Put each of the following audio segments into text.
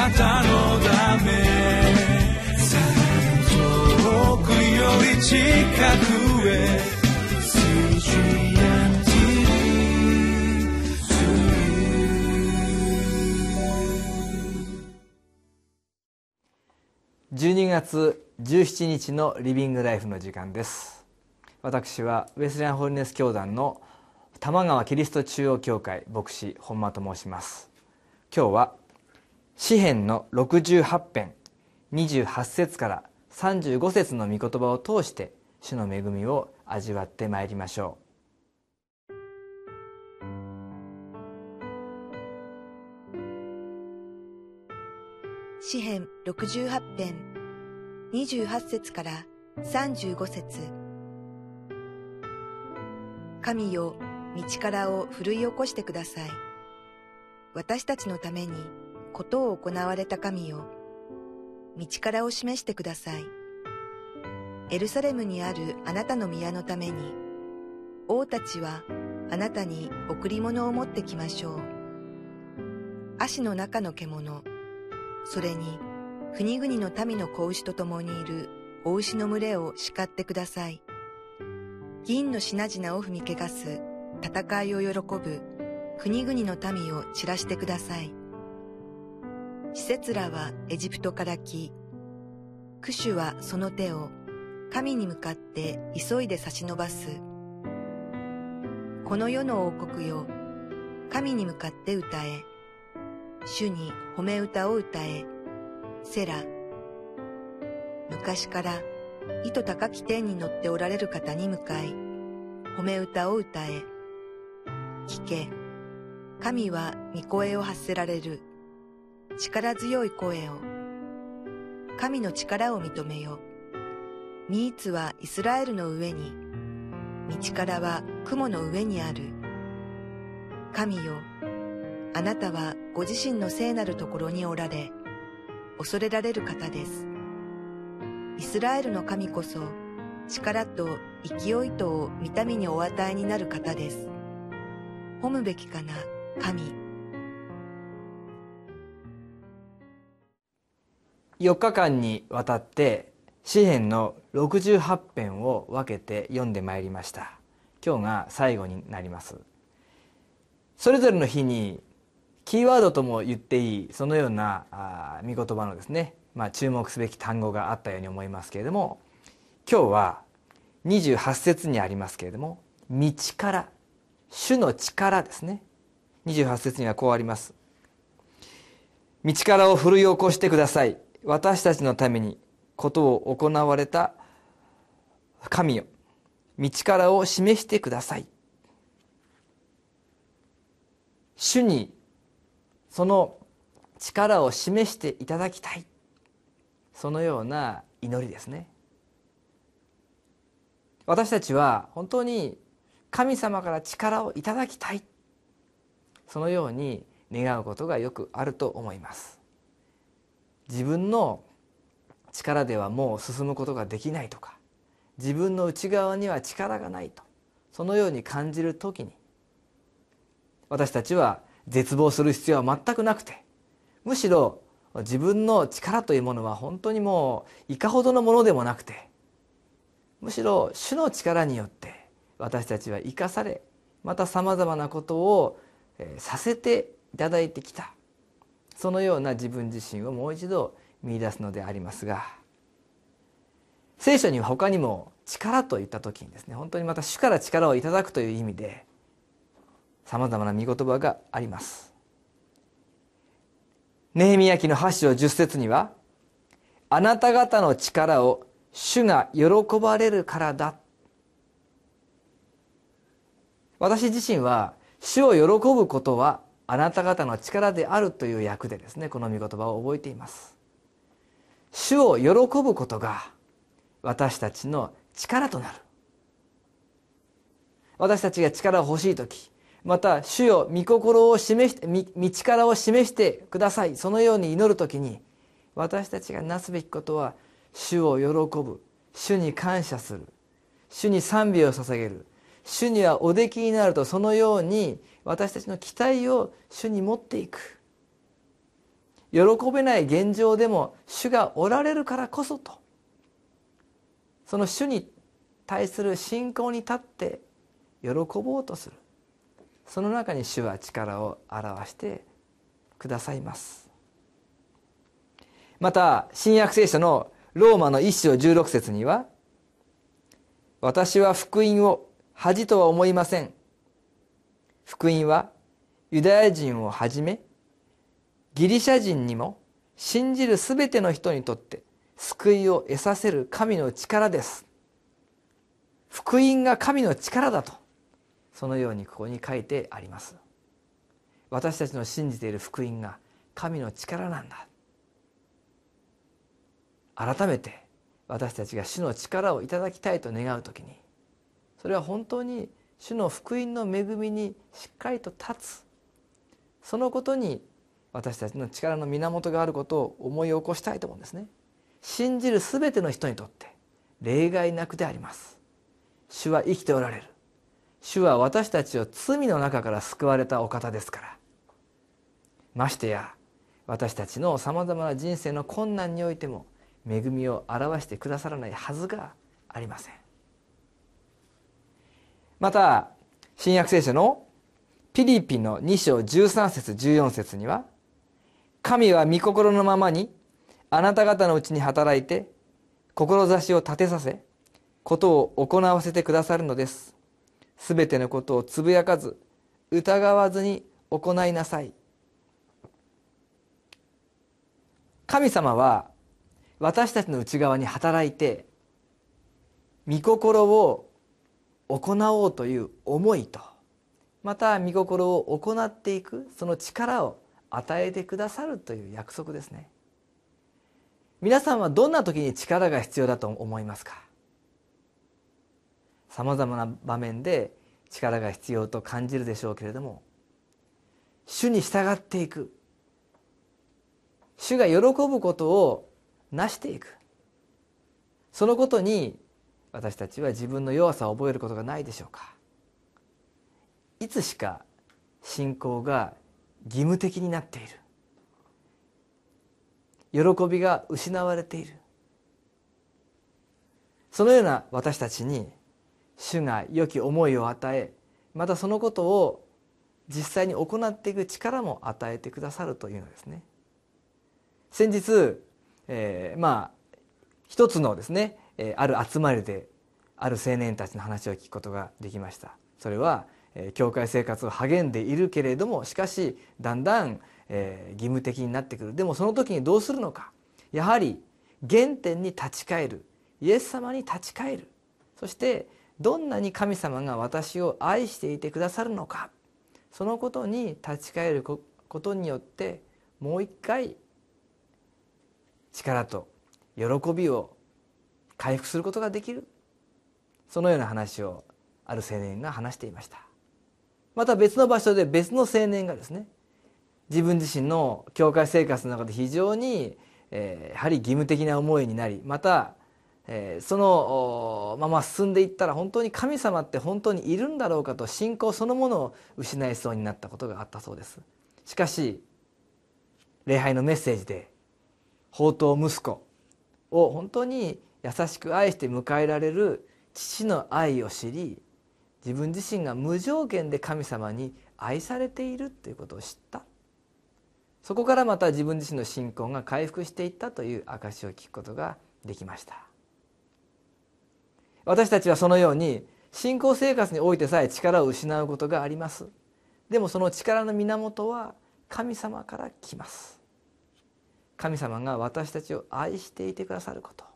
なたのため遠くより近くへ12月17日のリビングライフの時間です。私はウェスレアンホリネス教団の玉川キリスト中央教会牧師本間と申します。今日は詩編の68編28節から35節の御言葉を通して主の恵みを味わってまいりましょう詩編68編28節から35節神よ、道からを奮い起こしてください。私たちのためにことを行われた神よ、道からを示してください。エルサレムにあるあなたの宮のために、王たちはあなたに贈り物を持ってきましょう。足の中の獣、それに、国々の民の子牛と共にいるお牛の群れを叱ってください。銀の品々を踏み汚す戦いを喜ぶ国々の民を散らしてください。施設らはエジプトから来、クシュはその手を神に向かって急いで差し伸ばす。この世の王国よ、神に向かって歌え。主に褒め歌を歌え、セラ。昔から糸高き天に乗っておられる方に向かい、褒め歌を歌え。聞け、神は御声を発せられる。力強い声を。神の力を認めよ。ミーツはイスラエルの上に、道からは雲の上にある。神よ、あなたはご自身の聖なるところにおられ、恐れられる方です。イスラエルの神こそ、力と勢いとを見た目にお与えになる方です。褒むべきかな、神。4日間にわたって詩篇の68編を分けて読んでまいりました。今日が最後になります。それぞれの日にキーワードとも言っていいそのようなあ見言葉のですね、まあ、注目すべき単語があったように思いますけれども今日は28節にありますけれども「道から」「主の力」ですね。28節にはこうあります「道からを奮い起こしてください。私たちのためにことを行われた神よ道からを示してください」主にその力を示していただきたい。そのような祈りですね。私たちは本当に神様から力をいただきたい。そのように願うことがよくあると思います。自分の力ではもう進むことができないとか自分の内側には力がないとそのように感じる時に私たちは絶望する必要は全くなくてむしろ自分の力というものは本当にもういかほどのものでもなくてむしろ主の力によって私たちは生かされまたさまざまなことをさせていただいてきた。そのような自分自身をもう一度見出すのでありますが聖書には他にも力といった時にですね本当にまた主から力をいただくという意味でさまざまな御言葉があります。ネヘミヤ記の8章10節には「あなた方の力を主が喜ばれるからだ」私自身は主を喜ぶことはあなた方の力であるという役でですねこの御言葉を覚えています。主を喜ぶことが私たちの力となる。私たちが力を欲しい時また主よ御心を示して道からを示してください。そのように祈る時に私たちがなすべきことは主を喜ぶ主に感謝する主に賛美を捧げる主にはおできになるとそのように私たちの期待を主に持っていく。喜べない現状でも主がおられるからこそと。その主に対する信仰に立って喜ぼうとする。その中に主は力を表してくださいます。また新約聖書のローマの一章16節には「私は福音を恥とは思いません」「福音はユダヤ人をはじめギリシャ人にも信じるすべての人にとって救いを得させる神の力です。福音が神の力だとそのようにここに書いてあります。私たちの信じている福音が神の力なんだ。改めて私たちが主の力をいただきたいと願う時にそれは本当に主の福音の恵みにしっかりと立つ。そのことに私たちの力の源があることを思い起こしたいと思うんですね。信じるすべての人にとって例外なくであります。主は生きておられる。主は私たちを罪の中から救われたお方ですから。ましてや私たちのさまざまな人生の困難においても恵みを表してくださらないはずがありません。また新約聖書のピリピの2章13節14節には神は御心のままにあなた方のうちに働いて志を立てさせことを行わせてくださるのです。すべてのことをつぶやかず疑わずに行いなさい。神様は私たちの内側に働いて御心を行おうという思いとまた御心を行っていくその力を与えてくださるという約束ですね。皆さんはどんな時に力が必要だと思いますか？さまざまな場面で力が必要と感じるでしょうけれども主に従っていく。主が喜ぶことを成していく。そのことに私たちは自分の弱さを覚えることがないでしょうか？いつしか信仰が義務的になっている。喜びが失われている。そのような私たちに主が良き思いを与えまたそのことを実際に行っていく力も与えてくださるというのですね。先日、えー、まあ一つのですね、ある集まりである青年たちの話を聞くことができました。それは教会生活を励んでいるけれどもしかしだんだん、え、義務的になってくる。でもその時にどうするのか。やはり原点に立ち返る。イエス様に立ち返る。そしてどんなに神様が私を愛していてくださるのか。そのことに立ち返ることによってもう一回力と喜びを回復することができる。そのような話をある青年が話していました。また別の場所で別の青年がですね自分自身の教会生活の中で非常に、えー、やはり義務的な思いになりまた、えー、そのまま進んでいったら本当に神様って本当にいるんだろうかと信仰そのものを失いそうになったことがあったそうです。しかし礼拝のメッセージで宝刀息子を本当に優しく愛して迎えられる父の愛を知り自分自身が無条件で神様に愛されているということを知った。そこからまた自分自身の信仰が回復していったという証を聞くことができました。私たちはそのように信仰生活においてさえ力を失うことがあります。でもその力の源は神様から来ます。神様が私たちを愛していてくださること。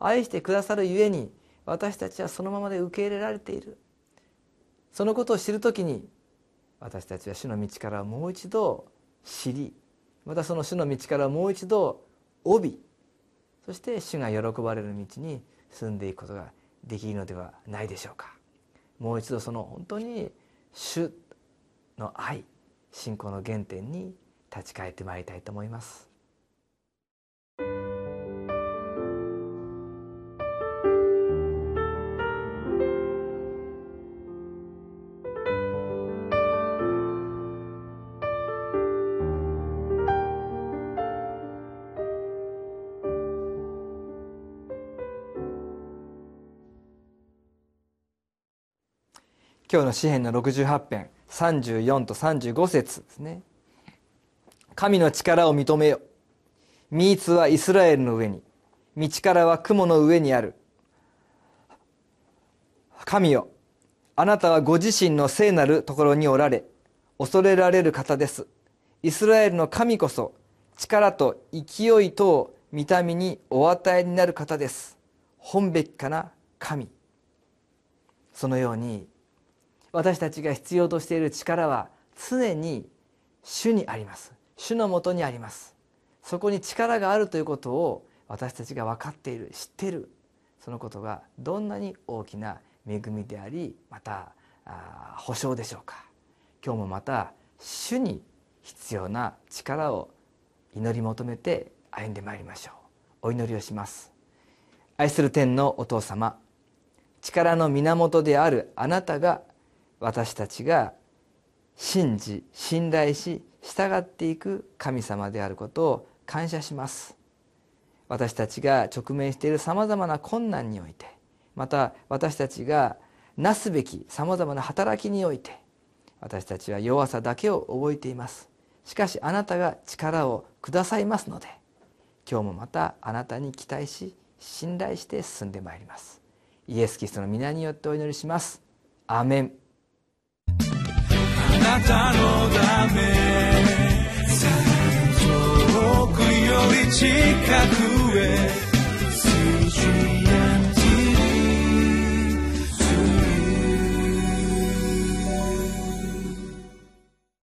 愛してくださるゆえに私たちはそのままで受け入れられている。そのことを知るときに私たちは主の道からもう一度知りまたその主の道からもう一度帯そして主が喜ばれる道に進んでいくことができるのではないでしょうか。もう一度その本当に主の愛信仰の原点に立ち返ってまいりたいと思います。今日の詩篇の68編34と35節ですね。神の力を認めよ。ミーツはイスラエルの上に。道からは雲の上にある。神よあなたはご自身の聖なるところにおられ恐れられる方です。イスラエルの神こそ力と勢いとを見た目にお与えになる方です。本べきかな神。そのように私たちが必要としている力は常に主にあります。主のもとにあります。そこに力があるということを私たちが分かっている知っている。そのことがどんなに大きな恵みでありまた保証でしょうか。今日もまた主に必要な力を祈り求めて歩んでまいりましょう。お祈りをします。愛する天のお父様力の源であるあなたが私たちが信じ信頼し従っていく神様であることを感謝します。私たちが直面しているさまざまな困難においてまた私たちがなすべきさまざまな働きにおいて私たちは弱さだけを覚えています。しかしあなたが力をくださいますので今日もまたあなたに期待し信頼して進んでまいります。イエス・キリストの皆によってお祈りします。アメン。たのため。遠くより近くへ。